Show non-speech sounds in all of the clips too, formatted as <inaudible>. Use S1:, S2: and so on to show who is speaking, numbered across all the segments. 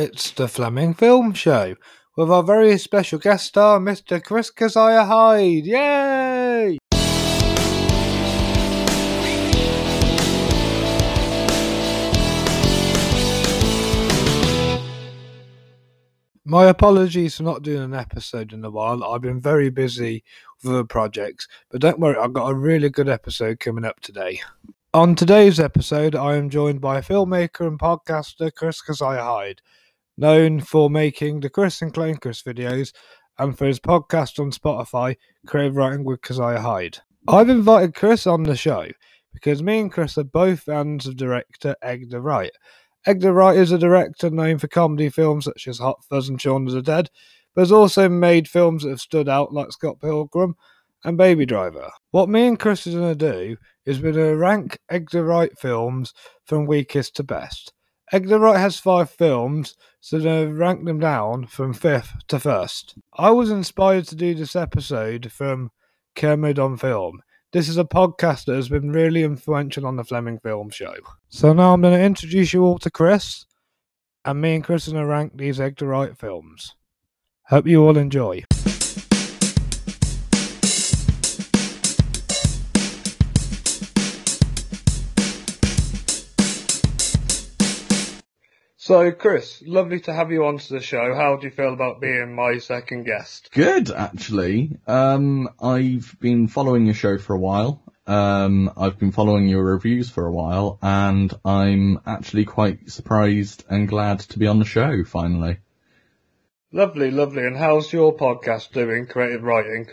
S1: It's the Fleming Film Show with our very special guest star, Mr. Chris Keziah Hyde. Yay! My apologies for not doing an episode in a while. I've been very busy with other projects, but don't worry, I've got a really good episode coming up today. On today's episode, I am joined by filmmaker and podcaster Chris Keziah Hyde, known for making the Chris and Clone Chris videos and for his podcast on Spotify, Creative Writing with Keziah Hyde. I've invited Chris on the show because me and Chris are both fans of director Edgar Wright. Edgar Wright is a director known for comedy films such as Hot Fuzz and Shaun of the Dead, but has also made films that have stood out like Scott Pilgrim and Baby Driver. What me and Chris are going to do is we're going to rank Edgar Wright films from weakest to best. Edgar Wright has five films, so I'm going to rank them down from fifth to first. I was inspired to do this episode from Kermode on Film. This is a podcast that has been really influential on the Fleming Film Show. So now I'm going to introduce you all to Chris, and me and Chris are going to rank these Edgar Wright films. Hope you all enjoy. So, Chris, lovely to have you onto the show. How do you feel about being my second guest?
S2: Good, actually. Um, I've been following your show for a while. Um, I've been following your reviews for a while, and I'm actually quite surprised and glad to be on the show finally.
S1: Lovely, lovely. And how's your podcast doing, creative writing?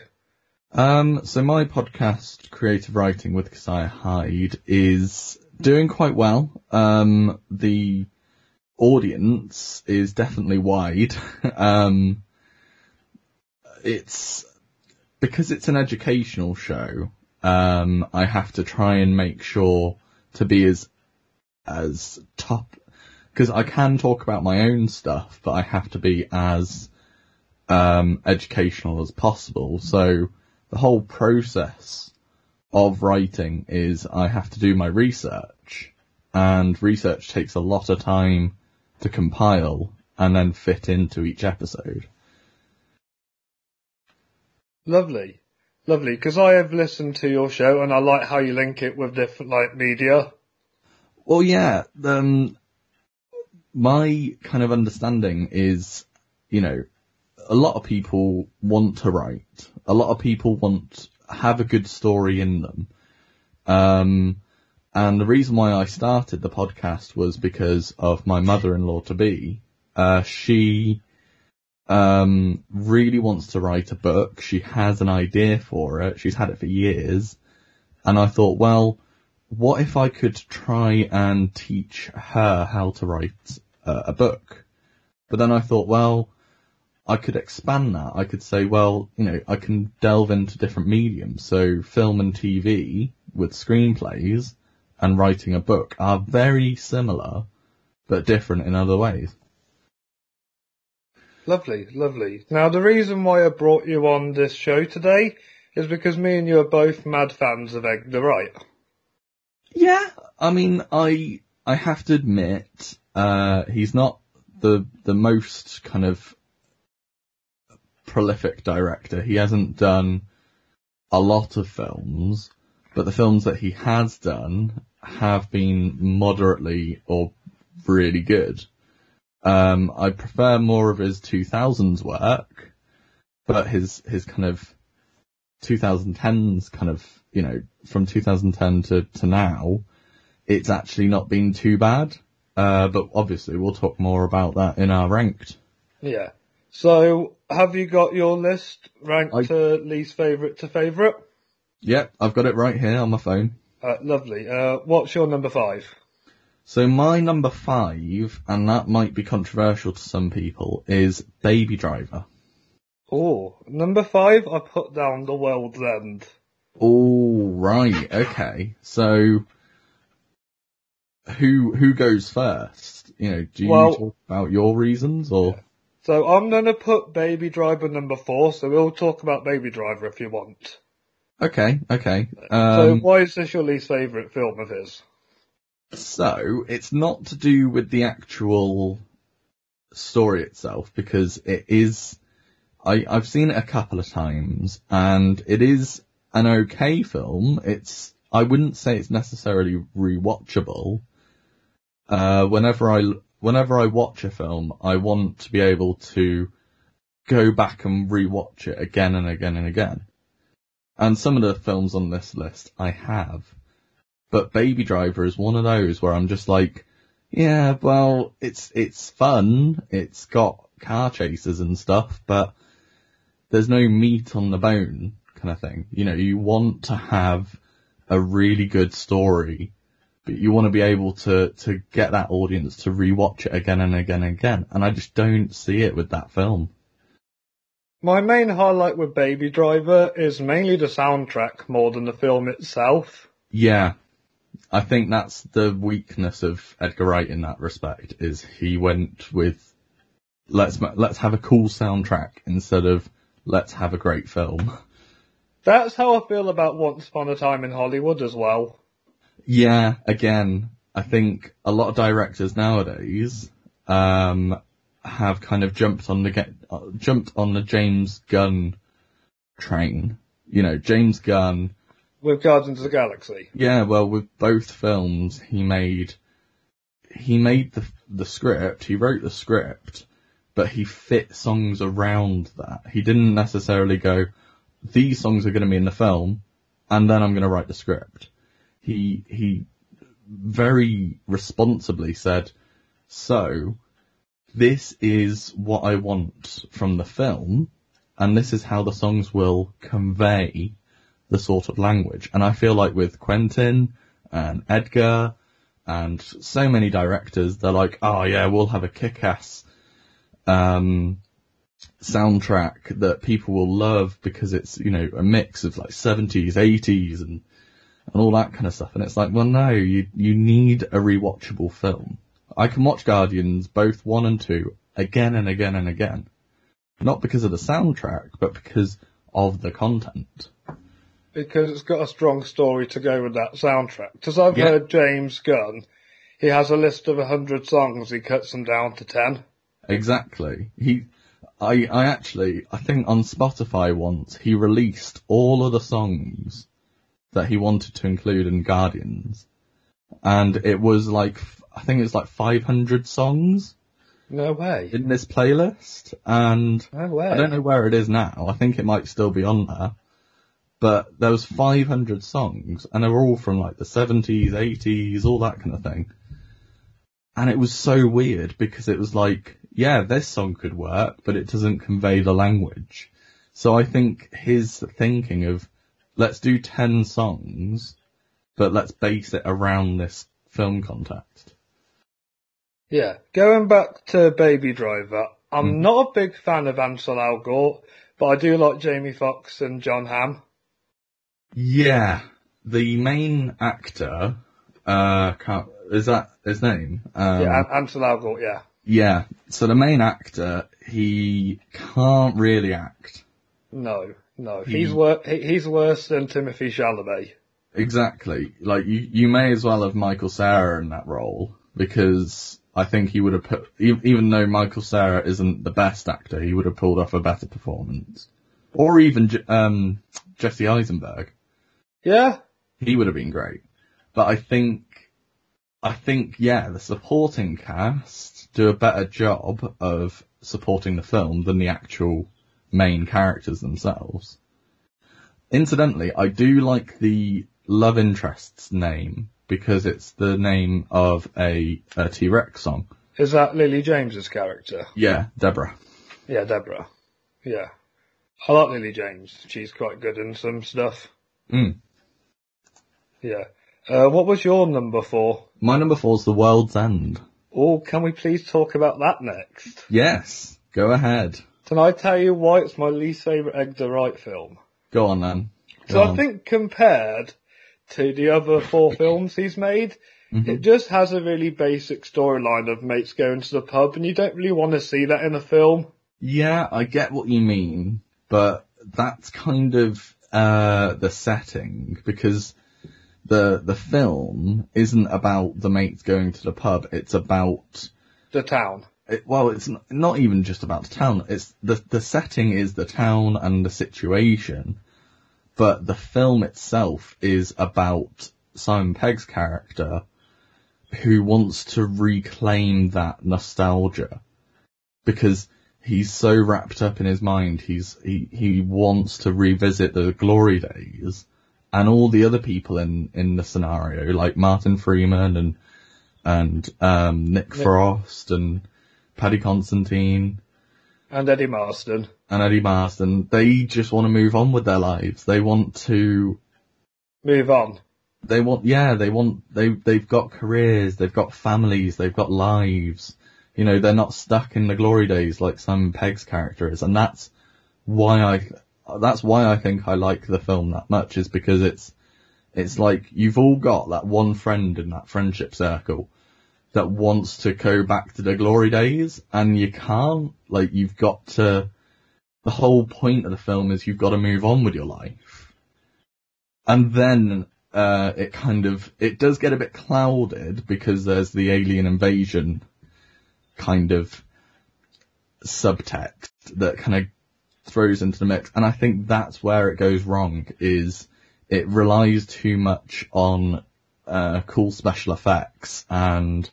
S2: Um, so my podcast, Creative Writing with Keziah Hyde, is doing quite well. Um, the audience is definitely wide. <laughs> um, it's because it's an educational show. Um, I have to try and make sure to be as as top because I can talk about my own stuff, but I have to be as um, educational as possible. So the whole process of writing is I have to do my research, and research takes a lot of time to compile and then fit into each episode.
S1: Lovely. Lovely, because I have listened to your show and I like how you link it with different like media.
S2: Well, yeah, um, my kind of understanding is, you know, a lot of people want to write. A lot of people want have a good story in them. Um, and the reason why I started the podcast was because of my mother-in-law to be. Uh, she um, really wants to write a book. She has an idea for it. She's had it for years. And I thought, well, what if I could try and teach her how to write uh, a book? But then I thought, well, I could expand that. I could say, well, you know, I can delve into different mediums. So film and TV with screenplays and writing a book are very similar, but different in other ways.
S1: Lovely, lovely. Now, the reason why I brought you on this show today is because me and you are both mad fans of Edgar Wright.
S2: Yeah, I mean, I I have to admit, uh, he's not the the most kind of prolific director. He hasn't done a lot of films, but the films that he has done have been moderately or really good. Um, I prefer more of his 2000s work, but his, his kind of 2010s kind of, you know, from 2010 to, to now, it's actually not been too bad. Uh, but obviously we'll talk more about that in our ranked.
S1: Yeah. So, have you got your list ranked
S2: I-
S1: to least favourite to favourite?
S2: Yep, I've got it right here on my phone.
S1: Uh, lovely. Uh, what's your number five?
S2: So my number five, and that might be controversial to some people, is Baby Driver.
S1: Oh, number five, I put down The World's End.
S2: Oh, right, okay. So, who who goes first? You know, do you
S1: Well-
S2: talk about your reasons or?
S1: So I'm gonna put Baby Driver number four, so we'll talk about Baby Driver if you want.
S2: Okay, okay.
S1: so
S2: Um,
S1: why is this your least favourite film of his?
S2: so it's not to do with the actual story itself because it is, I, I've seen it a couple of times and it is an okay film. It's, I wouldn't say it's necessarily rewatchable. Uh, whenever I, whenever I watch a film, I want to be able to go back and rewatch it again and again and again. And some of the films on this list I have. But Baby Driver is one of those where I'm just like, yeah, well, it's, it's fun. It's got car chases and stuff, but there's no meat on the bone kind of thing. You know, you want to have a really good story, but you want to be able to, to get that audience to rewatch it again and again and again. And I just don't see it with that film.
S1: My main highlight with Baby Driver is mainly the soundtrack more than the film itself.
S2: Yeah. I think that's the weakness of Edgar Wright in that respect is he went with let's let's have a cool soundtrack instead of let's have a great film.
S1: That's how I feel about Once Upon a Time in Hollywood as well.
S2: Yeah, again, I think a lot of directors nowadays um, have kind of jumped on the get uh, jumped on the James Gunn train. You know, James Gunn
S1: with Guardians of the Galaxy.
S2: Yeah, well, with both films, he made he made the the script. He wrote the script, but he fit songs around that. He didn't necessarily go, these songs are going to be in the film, and then I'm going to write the script. He he very responsibly said, so this is what I want from the film, and this is how the songs will convey the sort of language. And I feel like with Quentin and Edgar and so many directors, they're like, oh yeah, we'll have a kick-ass um, soundtrack that people will love because it's, you know, a mix of like 70s, 80s and, and all that kind of stuff. And it's like, well no, you, you need a rewatchable film. I can watch Guardians, both one and two, again and again and again. Not because of the soundtrack, but because of the content
S1: because it's got a strong story to go with that soundtrack. Because I've yeah. heard James Gunn, he has a list of a hundred songs, he cuts them down to ten.
S2: Exactly. He, I, I actually, I think on Spotify once, he released all of the songs that he wanted to include in Guardians. And it was like, I think it was like 500 songs.
S1: No way.
S2: In this playlist. And
S1: no.
S2: I don't know where it is now. I think it might still be on there but there was 500 songs and they were all from like the 70s, 80s, all that kind of thing. And it was so weird because it was like, yeah, this song could work, but it doesn't convey the language. So I think his thinking of let's do 10 songs, but let's base it around this film context.
S1: Yeah, going back to Baby Driver, I'm mm. not a big fan of Ansel Elgort, but I do like Jamie Foxx and Jon Hamm.
S2: Yeah, the main actor, uh, can't is that his name?
S1: Um, yeah, Ansel Elgort, yeah.
S2: Yeah, so the main actor, he can't really act.
S1: No, no, he, he's wor- he, he's worse than Timothée Chalamet.
S2: Exactly. Like you, you may as well have Michael Cera in that role because I think he would have put, even though Michael Cera isn't the best actor, he would have pulled off a better performance. Or even um, Jesse Eisenberg.
S1: Yeah.
S2: He would have been great. But I think, I think, yeah, the supporting cast do a better job of supporting the film than the actual main characters themselves. Incidentally, I do like the love interest's name because it's the name of a a T-Rex song.
S1: Is that Lily James's character?
S2: Yeah, Deborah.
S1: Yeah, Deborah. Yeah. I like Lily James. She's quite good in some stuff.
S2: Mm.
S1: Yeah. Uh, what was your number four?
S2: My number four is The World's End.
S1: Oh, can we please talk about that next?
S2: Yes, go ahead.
S1: Can I tell you why it's my least favourite Edgar Wright film?
S2: Go on then.
S1: Go so on. I think compared to the other four <laughs> films he's made, mm-hmm. it just has a really basic storyline of mates going to the pub and you don't really want to see that in a film.
S2: Yeah, I get what you mean, but that's kind of, uh, the setting because the the film isn't about the mates going to the pub. It's about
S1: the town.
S2: it, well, it's not even just about the town. It's the the setting is the town and the situation, but the film itself is about Simon Pegg's character who wants to reclaim that nostalgia because he's so wrapped up in his mind. He's he he wants to revisit the glory days and all the other people in in the scenario, like Martin Freeman and and um, Nick Frost and Paddy Considine
S1: And Eddie Marsden.
S2: and Eddie Marsden. They just want to move on with their lives. They want to.
S1: Move on.
S2: They want, yeah, they want, they, they've got careers, they've got families, they've got lives. You know, they're not stuck in the glory days like Simon Pegg's character is. And that's why I, that's why I think I like the film that much is because it's, it's like you've all got that one friend in that friendship circle that wants to go back to the glory days and you can't, like you've got to, the whole point of the film is you've got to move on with your life. And then, uh, it kind of, it does get a bit clouded because there's the alien invasion kind of subtext that kind of throws into the mix. And I think that's where it goes wrong is it relies too much on, uh, cool special effects and,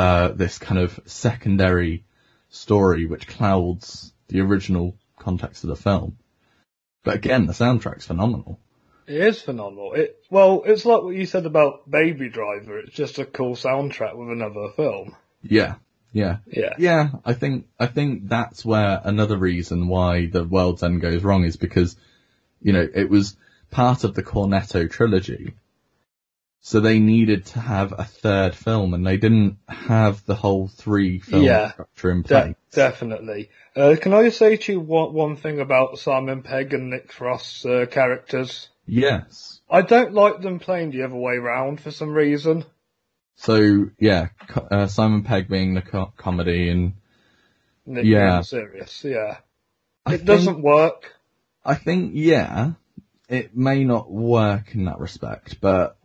S2: uh, this kind of secondary story which clouds the original context of the film. But again, the soundtrack's phenomenal.
S1: It is phenomenal. It well, it's like what you said about Baby Driver. It's just a cool soundtrack with another film.
S2: Yeah, yeah,
S1: Yeah.
S2: yeah. I think I think that's where another reason why the World's End goes wrong is because, you know, it was part of the Cornetto trilogy, so they needed to have a third film, and they didn't have the whole three film
S1: Yeah.
S2: structure in place.
S1: De- definitely. Uh, can I just say to you one, one thing about Simon Pegg and Nick Frost's uh, characters?
S2: Yes.
S1: I don't like them playing the other way round for some reason.
S2: So yeah, uh, Simon Pegg being the co- comedy and
S1: Nick
S2: Yeah.
S1: being serious. Yeah.
S2: I
S1: It
S2: think-
S1: doesn't work.
S2: I think, yeah, it may not work in that respect, but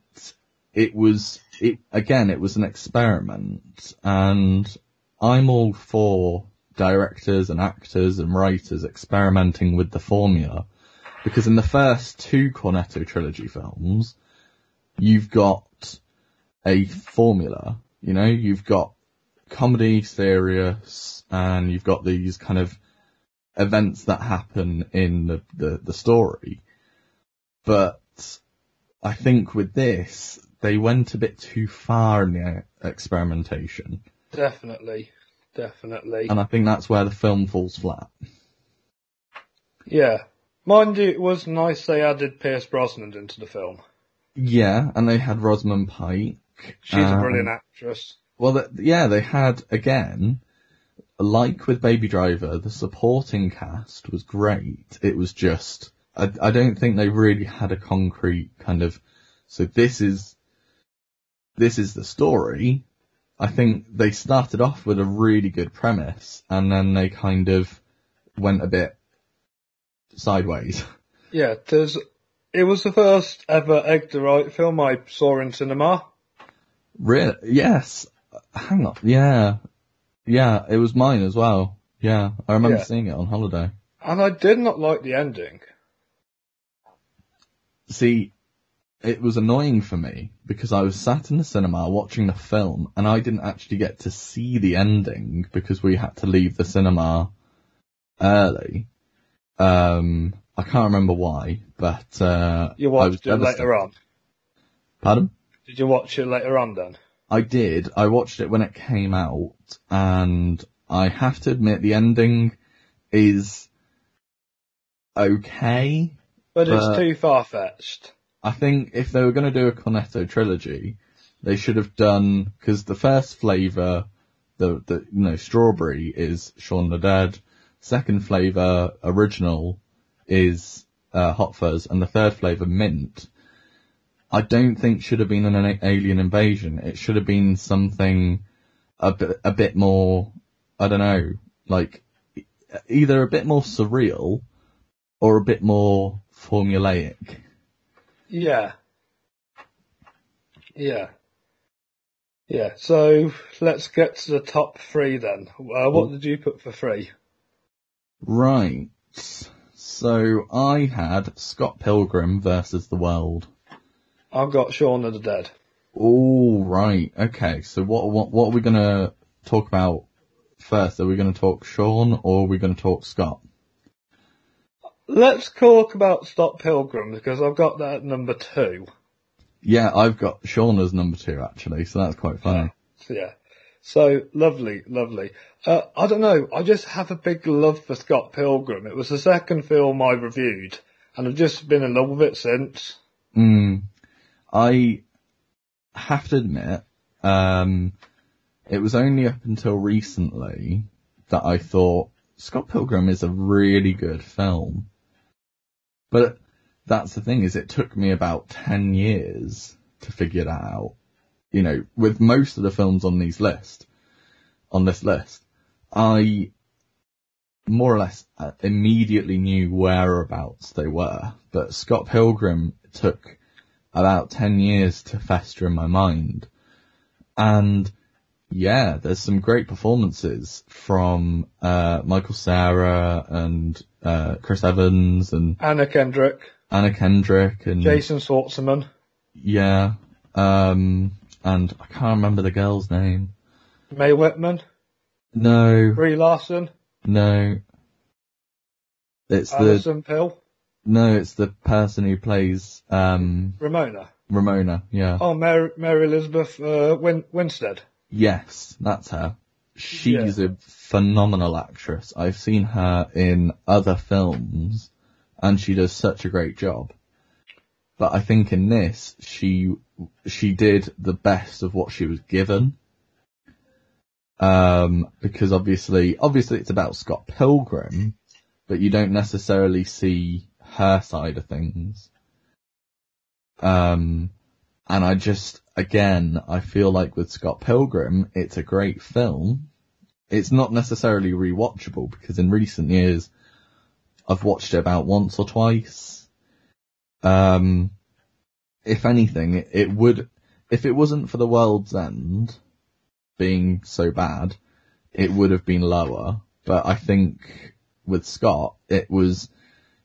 S2: it was, it, again, it was an experiment and I'm all for directors and actors and writers experimenting with the formula because in the first two Cornetto trilogy films, you've got a formula, you know, you've got comedy, serious, and you've got these kind of events that happen in the, the, the story. But I think with this, they went a bit too far in the experimentation.
S1: Definitely. Definitely.
S2: And I think that's where the film falls flat.
S1: Yeah. Mind you, it was nice they added Pierce Brosnan into the film.
S2: Yeah, and they had Rosamund Pike.
S1: She's a
S2: Um,
S1: brilliant actress.
S2: Well, th yeah, they had, again, like with Baby Driver, the supporting cast was great. It was just, I, I don't think they really had a concrete kind of, so this is, this is the story. I think they started off with a really good premise and then they kind of went a bit sideways. <laughs>
S1: Yeah, there's, it was the first ever Edgar Wright film I saw in cinema.
S2: Really? Yes. Hang on. Yeah. Yeah, it was mine as well. Yeah, I remember
S1: Yeah.
S2: seeing it on holiday.
S1: And I did not like the ending.
S2: See, it was annoying for me because I was sat in the cinema watching the film and I didn't actually get to see the ending because we had to leave the cinema early. Um, I can't remember why, but, uh,
S1: You watched it later on.
S2: Pardon?
S1: Did you watch it later on then?
S2: I did. I watched it when it came out, and I have to admit the ending is okay.
S1: But it's too far fetched.
S2: I think if they were going to do a Cornetto trilogy, they should have done because the first flavour, the the you know strawberry is Shaun the Dead. Second flavour, original, is uh, Hot Fuzz, and the third flavour, mint. I don't think should have been an alien invasion. It should have been something a bit a bit more. I don't know, like either a bit more surreal or a bit more formulaic.
S1: Yeah. Yeah. Yeah, so let's get to the top three then. Uh, what did you put for three?
S2: Right. So I had Scott Pilgrim versus the World.
S1: I've got Shaun of the Dead.
S2: All right. Okay. So what what what are we gonna talk about first? Are we gonna talk Shaun or are we gonna talk Scott?
S1: Let's talk about Scott Pilgrim because I've got that at number two.
S2: Yeah, I've got Shaun as number two actually, so that's quite funny.
S1: Yeah. So lovely, lovely. Uh, I don't know. I just have a big love for Scott Pilgrim. It was the second film I reviewed, and I've just been in love with it since.
S2: Mm, I have to admit, um, it was only up until recently that I thought Scott Pilgrim is a really good film. But that's the thing is it took me about 10 years to figure that out. You know, with most of the films on these list, on this list, I more or less uh, immediately knew whereabouts they were, but Scott Pilgrim took about 10 years to fester in my mind. And yeah, there's some great performances from, uh, Michael Cera and, uh, Chris Evans and
S1: Anna Kendrick,
S2: Anna Kendrick and,
S1: Jason Schwartzman,
S2: yeah, um, and I can't remember the girl's name.
S1: Mae Whitman,
S2: No,
S1: Brie Larson,
S2: no. It's the,
S1: Alison Pill,
S2: no, it's the person who plays, um,
S1: Ramona.
S2: Ramona, yeah.
S1: Oh, Mary, Mary Elizabeth uh, Win- Winstead.
S2: Yes, that's her. She's a phenomenal actress. I've seen her in other films and she does such a great job. But I think in this, she, she did the best of what she was given. Um, because obviously, obviously it's about Scott Pilgrim, but you don't necessarily see her side of things. Um, and I just, again, I feel like with Scott Pilgrim, it's a great film. It's not necessarily rewatchable because in recent years, I've watched it about once or twice. Um, if anything, it, would, if it wasn't for The World's End being so bad, it would have been lower. But I think with Scott, it was,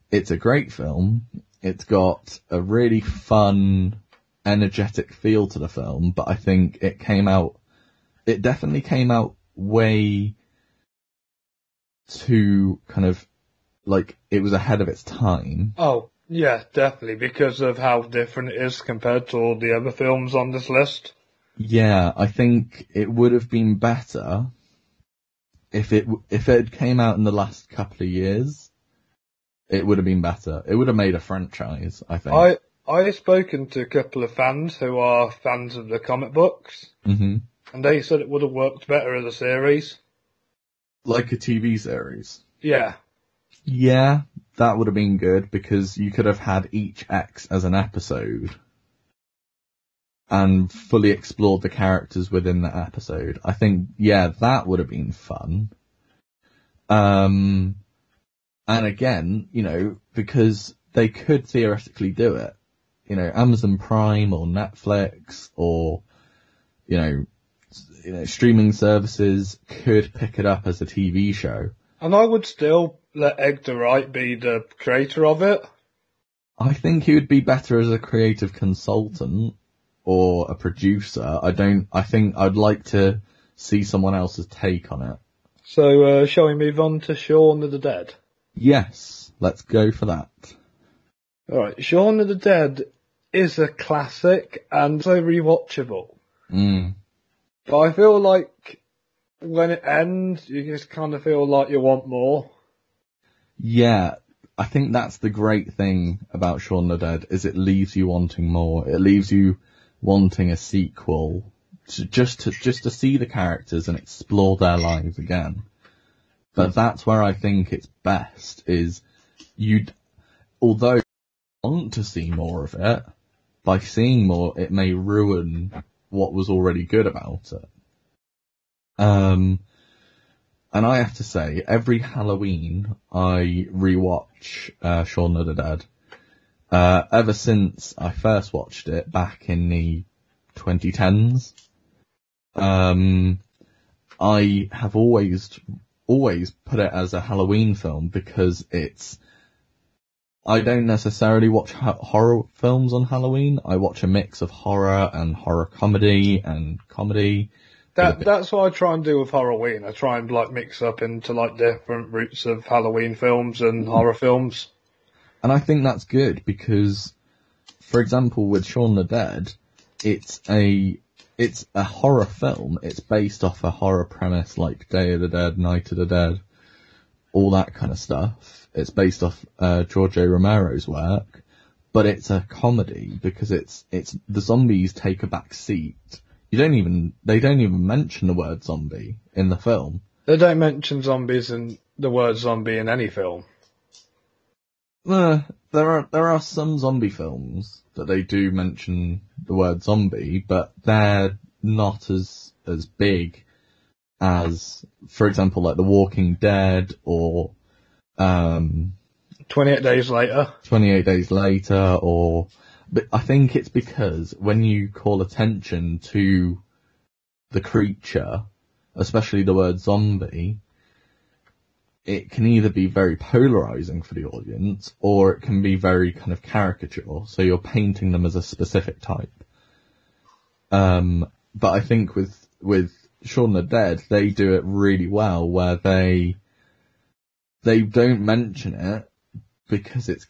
S2: it's a great film. It's got a really fun, energetic feel to the film, but I think it came out, it definitely came out way too kind of like it was ahead of its time.
S1: Oh, yeah, definitely, because of how different it is compared to all the other films on this list.
S2: Yeah, I think it would have been better if it if it came out in the last couple of years. It would have been better. It would have made a franchise, I think.
S1: I I've spoken to a couple of fans who are fans of the comic books,
S2: hmm
S1: and they said it would have worked better as a series.
S2: Like a TV series.
S1: Yeah,
S2: Yeah, that would have been good because you could have had each X as an episode and fully explored the characters within that episode. I think, yeah, that would have been fun. Um, and again, you know, because they could theoretically do it. You know, Amazon Prime or Netflix or, you know, you know, streaming services could pick it up as a TV show.
S1: and I would still let Edgar Wright be the creator of it.
S2: I think he would be better as a creative consultant or a producer. I don't, I think I'd like to see someone else's take on it.
S1: So, uh, shall we move on to Shaun of the Dead?
S2: Yes, let's go for that.
S1: Alright, Shaun of the Dead is a classic and so rewatchable.
S2: Mm.
S1: But I feel like when it ends, you just kind of feel like you want more.
S2: Yeah, I think that's the great thing about Shaun the Dead is it leaves you wanting more. It leaves you wanting a sequel to, just to just to see the characters and explore their lives again. But that's where I think it's best is you'd although you want to see more of it, by seeing more it may ruin what was already good about it. Um and I have to say, every Halloween I rewatch uh, Shaun of the Dead. Uh, ever since I first watched it back in the 2010s, Um, I have always, always put it as a Halloween film because it's, I don't necessarily watch ho- horror films on Halloween. I watch a mix of horror and horror comedy and comedy.
S1: That that's what I try and do with Halloween. I try and like mix up into like different routes of Halloween films and horror films.
S2: And I think that's good because, for example, with Shaun the Dead, it's a it's a horror film. It's based off a horror premise like Day of the Dead, Night of the Dead, all that kind of stuff. It's based off uh, George Romero's work, but it's a comedy because it's it's the zombies take a back seat. You don't even they don't even mention the word zombie in the film.
S1: They don't mention zombies and the word zombie in any film.
S2: Uh, there are there are some zombie films that they do mention the word zombie, but they're not as as big as, for example, like The Walking Dead or um,
S1: 28 Days Later.
S2: 28 Days Later, or but I think it's because when you call attention to the creature, especially the word zombie, it can either be very polarizing for the audience or it can be very kind of caricature. So you're painting them as a specific type. Um, but I think with, with Shaun the Dead, they do it really well where they, they don't mention it because it's,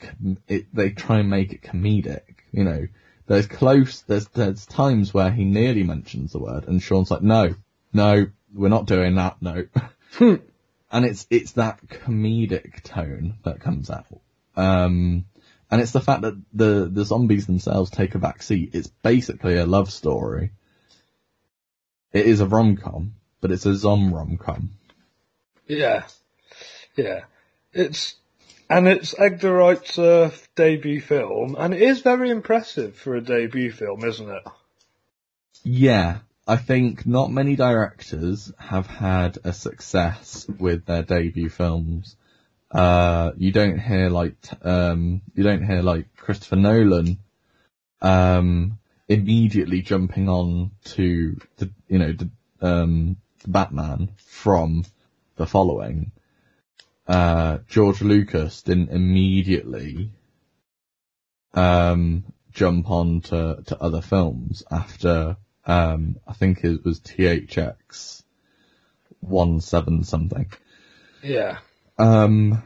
S2: it, they try and make it comedic, you know. There's close, there's, there's times where he nearly mentions the word and Shaun's like, no, no, we're not doing that, no. <laughs> and it's it's that comedic tone that comes out. Um, and it's the fact that the the zombies themselves take a back seat. It's basically a love story. It is a rom com, but it's a zom rom com.
S1: Yeah. Yeah. It's, and it's Edgar Wright's uh, debut film, and it is very impressive for a debut film, isn't it?
S2: Yeah, I think not many directors have had a success with their debut films. Uh, you don't hear like, um, you don't hear like Christopher Nolan, um, immediately jumping on to the, you know, the, um, Batman from the following. Uh, George Lucas didn't immediately, um, jump on to, to other films after um, I think it was THX one seven something.
S1: Yeah.
S2: Um,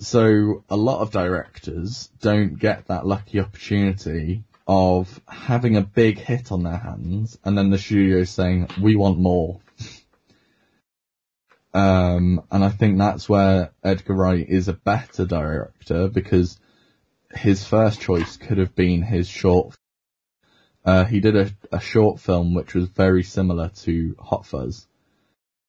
S2: so a lot of directors don't get that lucky opportunity of having a big hit on their hands and then the studio saying, we want more. Um, and I think that's where Edgar Wright is a better director because his first choice could have been his short uh, he did a, a short film which was very similar to Hot Fuzz.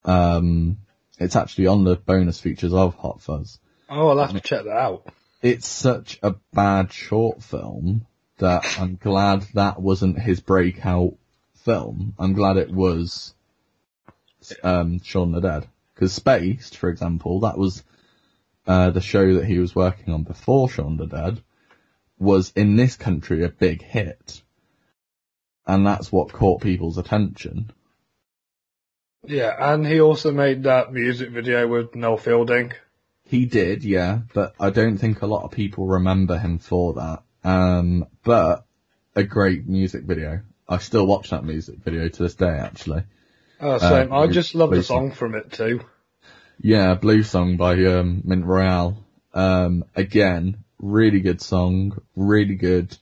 S2: Um, it's actually on the bonus features of Hot Fuzz.
S1: Oh, I'll have to check that out.
S2: It's such a bad short film that I'm glad that wasn't his breakout film. I'm glad it was um, Shaun the Dead. Because Spaced, for example, that was uh, the show that he was working on before Shaun the Dead, was in this country a big hit and that's what caught people's attention.
S1: Yeah, and he also made that music video with Noel Fielding.
S2: He did, yeah, but I don't think a lot of people remember him for that. Um, but a great music video. I still watch that music video to this day, actually.
S1: Oh, same.
S2: Uh,
S1: I just love the song from it too.
S2: Yeah, Blue Song by um, Mint Royale. Um, again, really good song, really good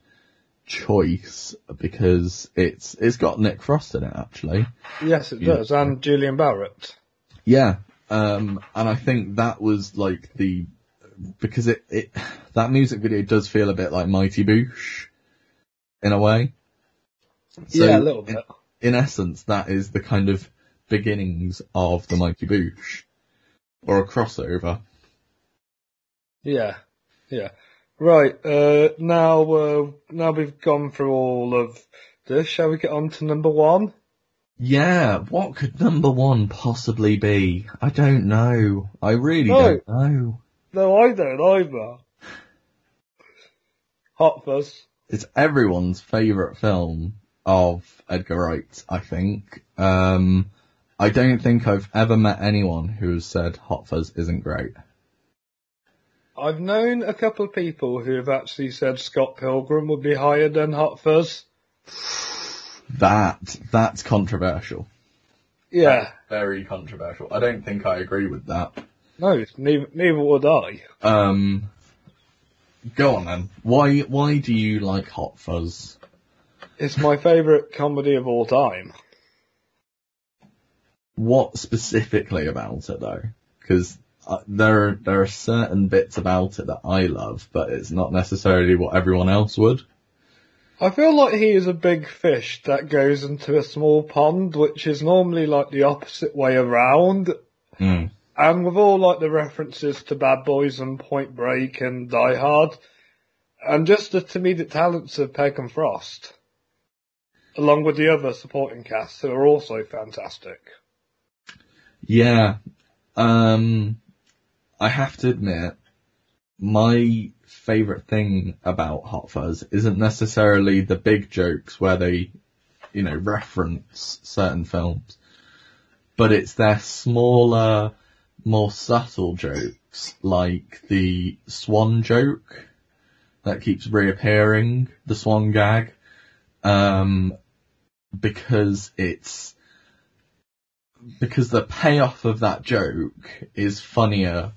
S2: choice because it's it's got Nick Frost in it actually.
S1: Yes, it
S2: Yeah.
S1: does, and Julian Barratt.
S2: Yeah, um, and I think that was like the because it it that music video does feel a bit like Mighty Boosh in a way. So
S1: yeah, a little bit.
S2: In essence, that is the kind of beginnings of the Mighty Boosh, or a crossover.
S1: Yeah, yeah. Right. Uh, now, uh, now we've gone through all of this. Shall we get on to number one?
S2: Yeah, what could number one possibly be? I don't know. I really
S1: No.
S2: don't know.
S1: No, I don't either. Hot Fuzz.
S2: It's everyone's favourite film of Edgar Wright, I think. Um, I don't think I've ever met anyone who has said Hot Fuzz isn't great.
S1: I've known a couple of people who have actually said Scott Pilgrim would be higher than Hot Fuzz.
S2: That that's controversial.
S1: Yeah.
S2: Very controversial. I don't think I agree with that.
S1: No, neither, neither would I.
S2: Um, go on then. Why why do you like Hot Fuzz?
S1: It's my favourite comedy of all time.
S2: What specifically about it though? Because uh, there there are certain bits about it that I love, but it's not necessarily what everyone else would.
S1: I feel like he is a big fish that goes into a small pond, which is normally like the opposite way around.
S2: Mm.
S1: And with all like the references to Bad Boys and Point Break and Die Hard, and just the comedic talents of Pegg and Frost, along with the other supporting cast who are also fantastic.
S2: Yeah. Um, I have to admit, my favourite thing about Hot Fuzz isn't necessarily the big jokes where they, you know, reference certain films, but it's their smaller, more subtle jokes, like the swan joke that keeps reappearing, the swan gag, um, because it's, because the payoff of that joke is funnier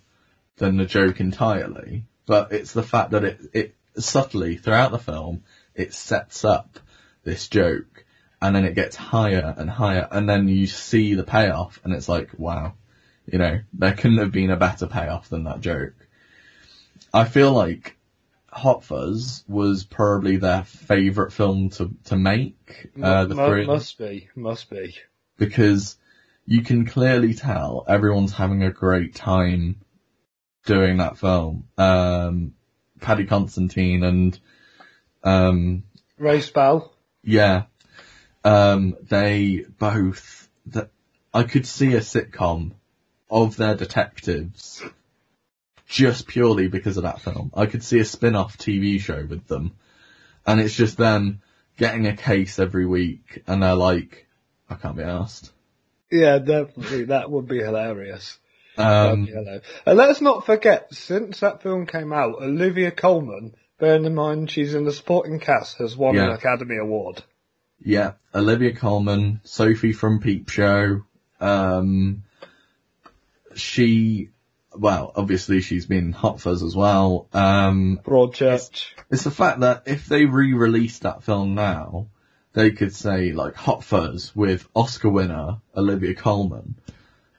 S2: than the joke entirely, but it's the fact that it, it subtly throughout the film, it sets up this joke and then it gets higher and higher and then you see the payoff and it's like, wow, you know, there couldn't have been a better payoff than that joke. I feel like Hot Fuzz was probably their favourite film to, to make, uh, the three
S1: must be, must be.
S2: because you can clearly tell everyone's having a great time doing that film. Um, Paddy Considine and, um,
S1: Rafe Spall.
S2: yeah, um, they both, that I could see a sitcom of their detectives just purely because of that film. I could see a spin-off TV show with them and it's just them getting a case every week and they're like, I can't be asked.
S1: Yeah, definitely. That would be hilarious.
S2: Um,
S1: be hilarious. And let's not forget, since that film came out, Olivia Colman, bearing in mind she's in the supporting cast, has won an Academy Award.
S2: Yeah, Olivia Colman, Sophie from Peep Show. Um, she, well, obviously she's been Hot Fuzz as well. Um,
S1: Broadchurch.
S2: it's the fact that if they re-released that film now, they could say like Hot Fuzz with Oscar winner Olivia Colman.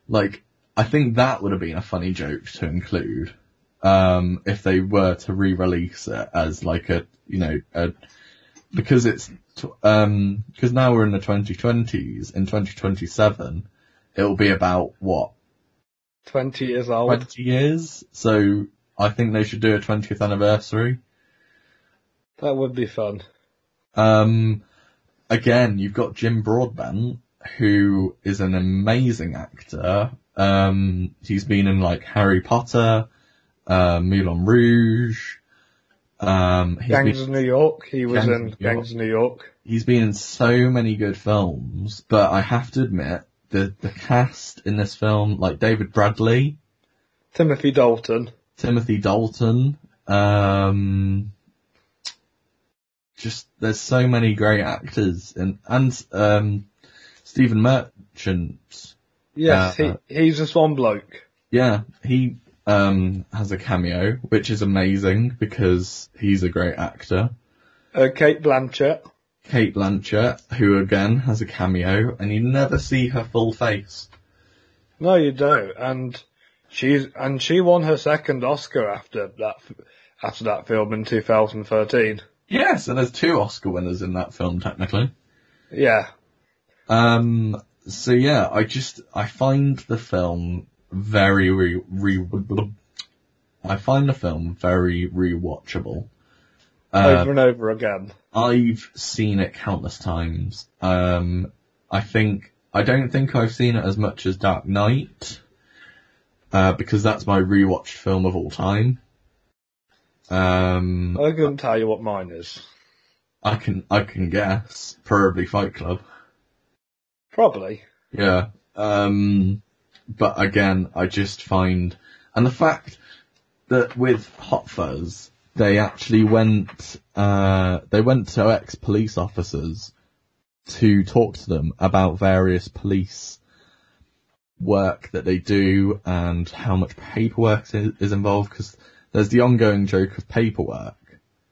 S2: Like, I think that would have been a funny joke to include. Um, if they were to re-release it as like a, you know, a, because it's, tw- um, because now we're in the 2020s, in 2027, it'll be about what,
S1: 20 years old.
S2: 20 years? So, I think they should do a 20th anniversary.
S1: That would be fun.
S2: Um, again, you've got Jim Broadbent, who is an amazing actor. Um, he's been in like Harry Potter, uh, Moulin Rouge. Um, he's
S1: Gangs
S2: been,
S1: of New York. He was
S2: Gangs
S1: in Gangs of New York.
S2: he's been in so many good films, but I have to admit, the, the cast in this film, like David Bradley,
S1: Timothy Dalton.
S2: Timothy Dalton, um, just there's so many great actors and and um, Stephen Merchant.
S1: Yes,
S2: Uh,
S1: he, he's a swan bloke.
S2: Yeah, he um has a cameo, which is amazing because he's a great actor.
S1: Uh, Cate Blanchett.
S2: Cate Blanchett, who again has a cameo, and you never see her full face.
S1: No, you don't. And she's and she won her second Oscar after that after that film in 2013.
S2: Yeah, so there's two Oscar winners in that film technically.
S1: Yeah,
S2: Um, so yeah, I just, I find the film very re, re, I find the film very rewatchable. Uh,
S1: over and over again.
S2: I've seen it countless times. Um, I think, I don't think I've seen it as much as Dark Knight, uh, because that's my rewatched film of all time. Um,
S1: I couldn't tell you what mine is.
S2: I can, I can guess, probably Fight Club.
S1: Probably.
S2: Yeah. Um, but again, I just find, and the fact that with Hot Fuzz, they actually went, uh, they went to ex-police officers to talk to them about various police work that they do and how much paperwork is, is involved because there's the ongoing joke of paperwork.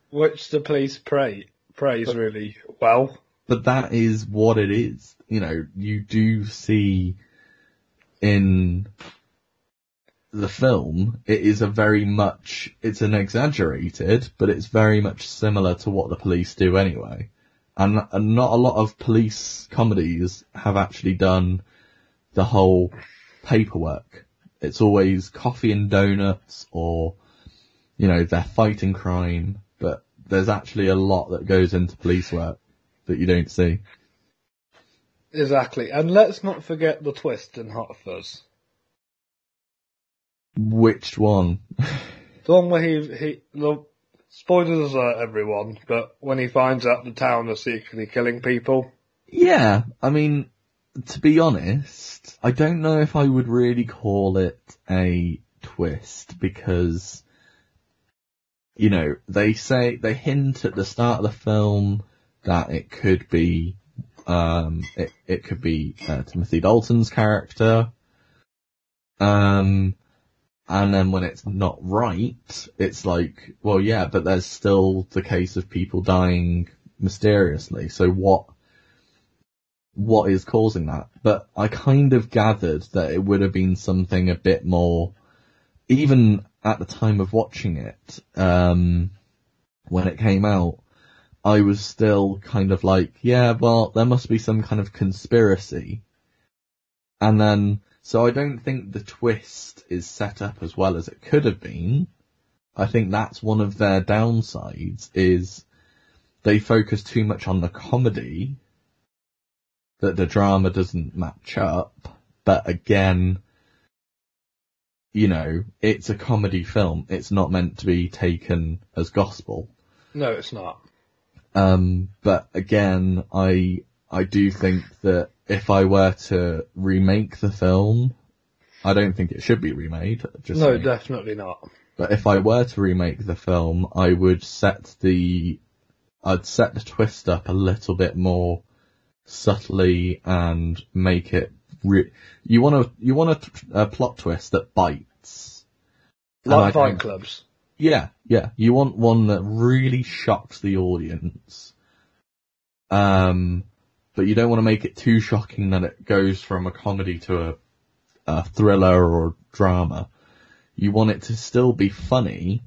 S1: Which the police pray, praise really well.
S2: But that is what it is. You know, you do see in the film, it is a very much, it's an exaggerated, but it's very much similar to what the police do anyway. And, and not a lot of police comedies have actually done the whole paperwork. It's always coffee and donuts or, you know, they're fighting crime, but there's actually a lot that goes into police work that you don't see.
S1: Exactly. And let's not forget the twist in Hot Fuzz.
S2: Which one?
S1: The one where he, he, the, spoilers alert everyone, but when he finds out the town are secretly killing people.
S2: Yeah, I mean, to be honest, I don't know if I would really call it a twist because, you know, they say, they hint at the start of the film that it could be, um, it, it could be uh, Timothy Dalton's character. Um, and then when it's not right, it's like, well, yeah, but there's still the case of people dying mysteriously. So what, what is causing that? But I kind of gathered that it would have been something a bit more, even at the time of watching it, um, when it came out, I was still kind of like, yeah, well, there must be some kind of conspiracy. And then, so I don't think the twist is set up as well as it could have been. I think that's one of their downsides is they focus too much on the comedy that the drama doesn't match up. But again, you know, it's a comedy film. It's not meant to be taken as gospel.
S1: No, it's not.
S2: Um, but again, I, I do think that if I were to remake the film, I don't think it should be remade. Just
S1: No,
S2: saying.
S1: definitely not.
S2: But if I were to remake the film, I would set the, I'd set the twist up a little bit more subtly and make it re- you want to, you want a, a plot twist that bites.
S1: Like Fight Clubs.
S2: Yeah, yeah. You want one that really shocks the audience. Um, but you don't want to make it too shocking that it goes from a comedy to a, a thriller or drama. You want it to still be funny,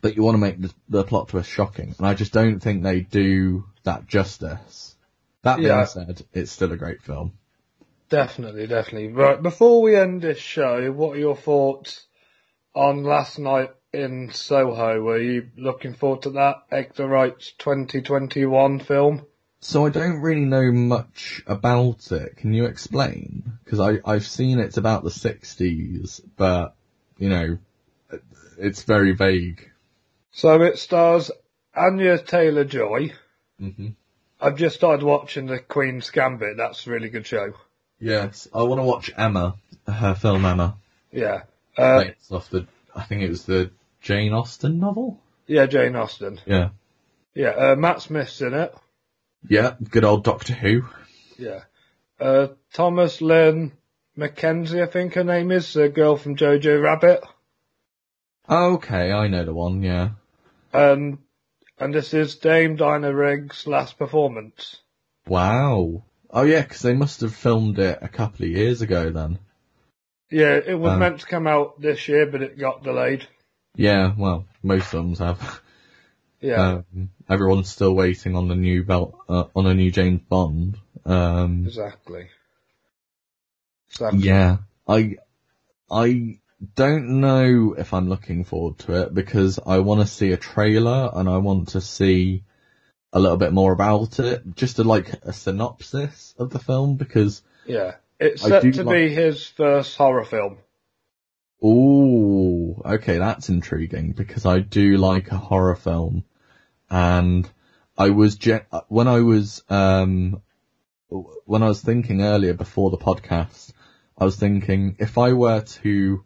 S2: but you want to make the, the plot twist shocking. And I just don't think they do that justice. That being
S1: Yeah.
S2: said, it's still a great film.
S1: Definitely, definitely. Right, before we end this show, what are your thoughts on last night in Soho? Were you looking forward to that Edgar Wright's 2021 film?
S2: So I don't really know much about it. Can you explain? Because I I've seen it's about the sixties, but you know, it's very vague.
S1: So it stars Anya Taylor-Joy.
S2: hmm
S1: I've just started watching the Queen's Gambit. That's a really good show.
S2: Yes, I want to watch Emma, her film Emma,
S1: Yeah. Uh,
S2: based off the I think it was the Jane Austen novel.
S1: yeah, Jane Austen.
S2: Yeah,
S1: Yeah, uh, Matt Smith's in it.
S2: Yeah, good old Doctor Who.
S1: Yeah. Uh, Thomas Lynn Mackenzie, I think her name is, the girl from Jojo Rabbit.
S2: Okay, I know the one. Yeah,
S1: And, and this is Dame Diana Rigg's last performance.
S2: wow. Oh yeah, because they must have filmed it a couple of years ago then.
S1: Yeah, it was
S2: Um,
S1: meant to come out this year, but it got delayed.
S2: Yeah, well, most films have. <laughs>
S1: Yeah,
S2: Um, everyone's still waiting on the new belt, uh, on a new James Bond. Um,
S1: exactly. Exactly.
S2: yeah, I, I don't know if I'm looking forward to it because I want to see a trailer and I want to see a little bit more about it, just like a synopsis of the film because,
S1: Yeah. It's
S2: I
S1: set to
S2: like-
S1: be his first horror film.
S2: Ooh, okay, that's intriguing because I do like a horror film. And I was, ge- when I was, um, when I was thinking earlier before the podcast, I was thinking if I were to,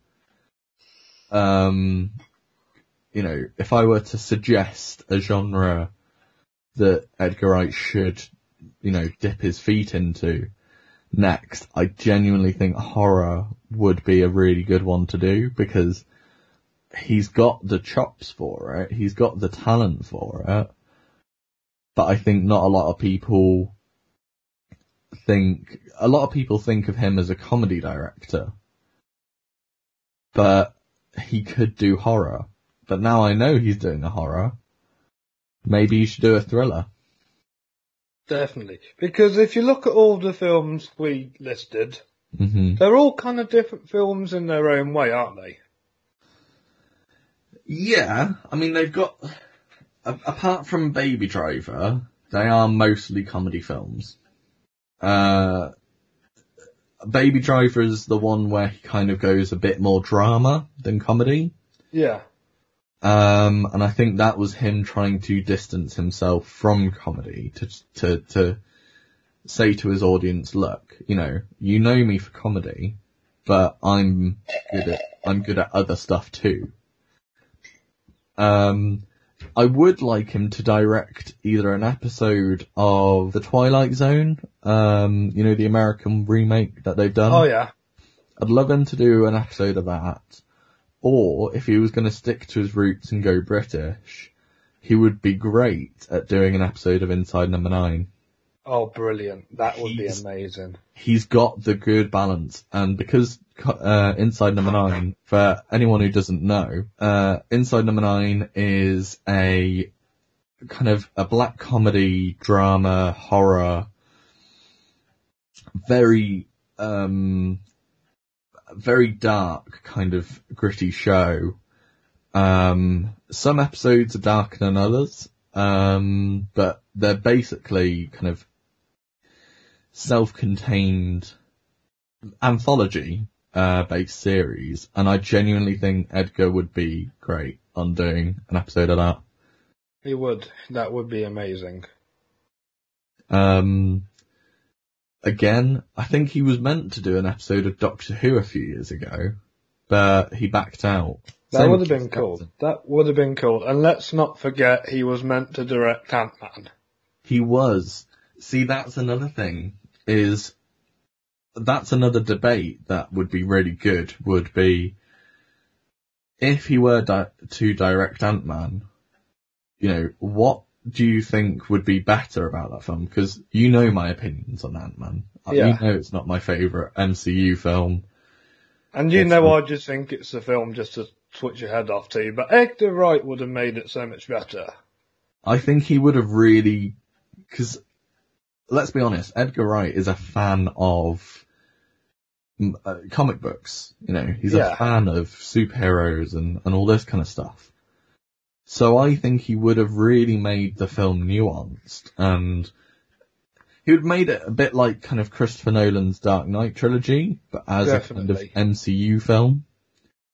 S2: um, you know, if I were to suggest a genre that Edgar Wright should, you know, dip his feet into next, I genuinely think horror would be a really good one to do because he's got the chops for it, he's got the talent for it, but I think not a lot of people think, a lot of people think of him as a comedy director, but he could do horror. But now I know he's doing a horror. Maybe you should do a thriller.
S1: Definitely. Because if you look at all the films we listed,
S2: hmm
S1: they're all kind of different films in their own way, aren't they?
S2: Yeah, I mean they've got, apart from Baby Driver, they are mostly comedy films. Uh, Baby Driver is the one where he kind of goes a bit more drama than comedy.
S1: Yeah.
S2: Um, and I think that was him trying to distance himself from comedy to, to, to say to his audience, look, you know, you know me for comedy, but I'm good at, I'm good at other stuff too. Um, I would like him to direct either an episode of The Twilight Zone, um, you know, the American remake that they've done.
S1: Oh yeah.
S2: I'd love him to do an episode of that. Or if he was going to stick to his roots and go British, he would be great at doing an episode of Inside Number Nine.
S1: Oh, brilliant. That would be amazing.
S2: He's got the good balance, and because uh, Inside Number Nine, for anyone who doesn't know, uh, Inside Number Nine is a kind of a black comedy, drama, horror, very um, very dark kind of gritty show. Um, some episodes are darker than others, um, but they're basically kind of self-contained anthology uh, based series, and I genuinely think Edgar would be great on doing an episode of that.
S1: He would. That would be amazing.
S2: Um, again, I think he was meant to do an episode of Doctor Who a few years ago, but he backed out.
S1: That
S2: Same
S1: would have been cool.
S2: Captain.
S1: That would have been cool. And let's not forget he was meant to direct Ant-Man.
S2: He was. See, that's another thing, is that's another debate that would be really good, would be if he were di- to direct Ant-Man, you know, what do you think would be better about that film? Because you know my opinions on Ant-Man. Uh,
S1: Yeah.
S2: You know it's not my favourite MCU film.
S1: And you
S2: Yes,
S1: know, I just think it's a film just to switch your head off to. But Edgar Wright would have made it so much better.
S2: I think he would have really, because let's be honest, Edgar Wright is a fan of uh, comic books. You know, he's
S1: Yeah.
S2: a fan of superheroes and, and all this kind of stuff. So I think he would have really made the film nuanced and he would have made it a bit like kind of Christopher Nolan's Dark Knight trilogy, but as a kind of MCU film.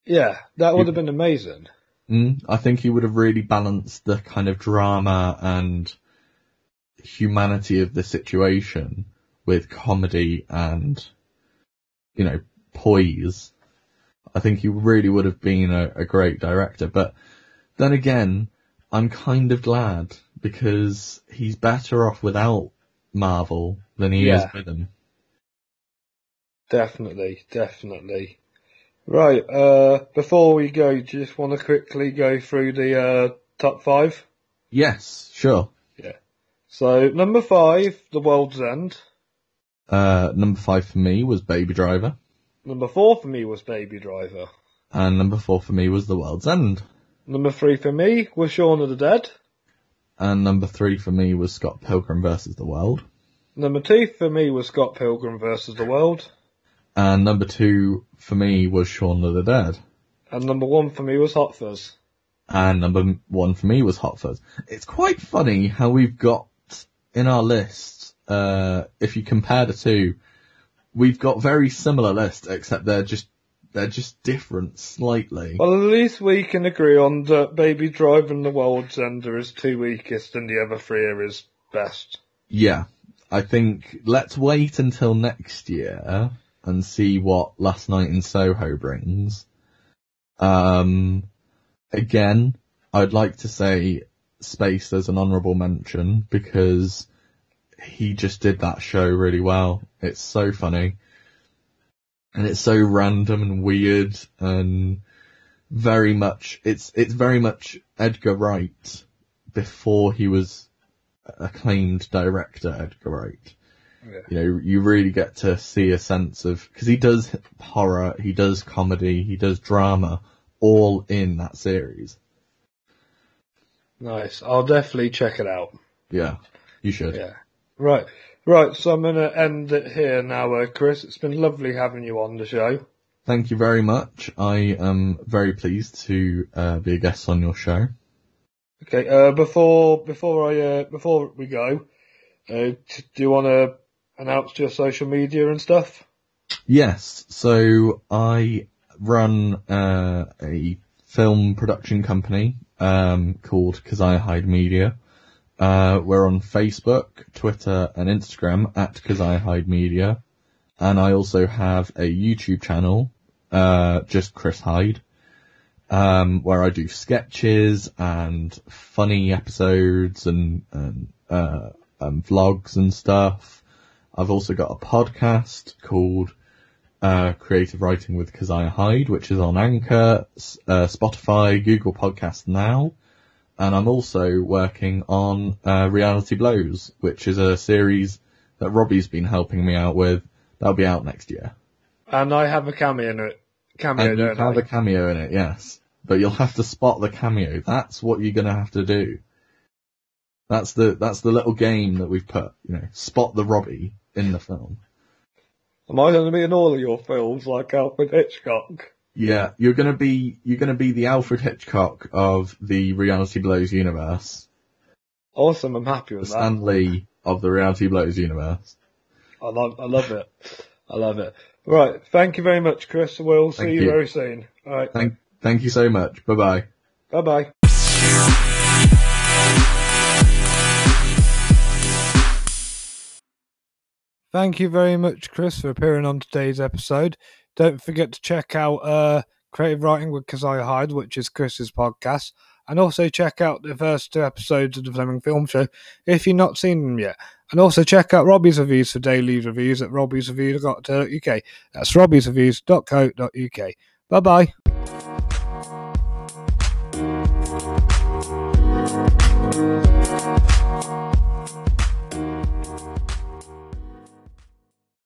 S1: Yeah, that would have been amazing.
S2: Mm, I think he would have really balanced the kind of drama and humanity of the situation with comedy and, you know, poise. I think he really would have been a, a great director. But then again, I'm kind of glad because he's better off without Marvel than he
S1: Yeah.
S2: is with them.
S1: Definitely, definitely. Right, uh, before we go, do you just want to quickly go through the, uh, top five?
S2: Yes, sure. Yeah.
S1: So, number five, The World's End.
S2: Uh, number five for me was Baby Driver.
S1: Number four for me was Baby Driver.
S2: And number four for me was The World's End.
S1: Number three for me was Shaun of the Dead.
S2: And number three for me was Scott Pilgrim versus the World.
S1: Number two for me was Scott Pilgrim versus the World.
S2: And number two for me was Shaun of the Dead.
S1: And number one for me was Hot Fuzz.
S2: And number one for me was Hot Fuzz. It's quite funny how we've got in our list, uh, if you compare the two, we've got very similar lists, except they're just, they're just different slightly.
S1: Well, at least we can agree on that Baby Driver and The World's End is two weakest and the other three are his best.
S2: Yeah. I think let's wait until next year and see what Last Night in Soho brings. Um, again, I'd like to say Spaced as an honourable mention because he just did that show really well. It's so funny. And it's so random and weird and very much, it's, it's very much Edgar Wright before he was acclaimed director Edgar Wright.
S1: Yeah.
S2: You know, you really get to see a sense of, cause he does horror, he does comedy, he does drama, all in that series.
S1: Nice. I'll definitely check it out.
S2: Yeah, you should.
S1: Yeah. Right. Right. So I'm going to end it here now, uh, Chris. It's been lovely having you on the show.
S2: Thank you very much. I am very pleased to uh, be a guest on your show.
S1: Okay. Uh, before before I uh, before we go, uh, t- do you want to announce your social media and stuff?
S2: Yes, so I run uh, a film production company um, called Keziah Hyde Media. Uh, we're on Facebook, Twitter, and Instagram at Keziah Hyde Media, and I also have a YouTube channel, uh, just Chris Hyde, um, where I do sketches and funny episodes and and uh, um, vlogs and stuff. I've also got a podcast called uh, Creative Writing with Keziah Hyde, which is on Anchor, uh, Spotify, Google Podcast now. And I'm also working on uh, Reality Blows, which is a series that Robbie's been helping me out with. That'll be out next year.
S1: And I have a cameo in it. Cameo,
S2: and you
S1: don't
S2: have
S1: I?
S2: a cameo in it, yes. But you'll have to spot the cameo. That's what you're gonna have to do. That's the that's the little game that we've put. You know, spot the Robbie in the film.
S1: Am I going to be in all of your films like Alfred Hitchcock?
S2: Yeah, you're gonna be you're gonna be the Alfred Hitchcock of the Reality Blows universe,
S1: Awesome. I'm happy
S2: the
S1: with that.
S2: Stan Lee of the Reality Blows universe.
S1: I love, I love it. I love it. Right. Thank you very much, Chris. We'll see you,
S2: you.
S1: very soon. All right.
S2: Thank thank you so much. Bye bye.
S1: Bye bye. Thank you very much, Chris, for appearing on today's episode. Don't forget to check out uh, Creative Writing with Keziah Hyde, which is Chris's podcast, and also check out the first two episodes of the Fleming Film Show if you've not seen them yet. And also check out Robbie's reviews for daily reviews at robbiesreviews.co.uk. That's robbiesreviews.co.uk. Bye bye.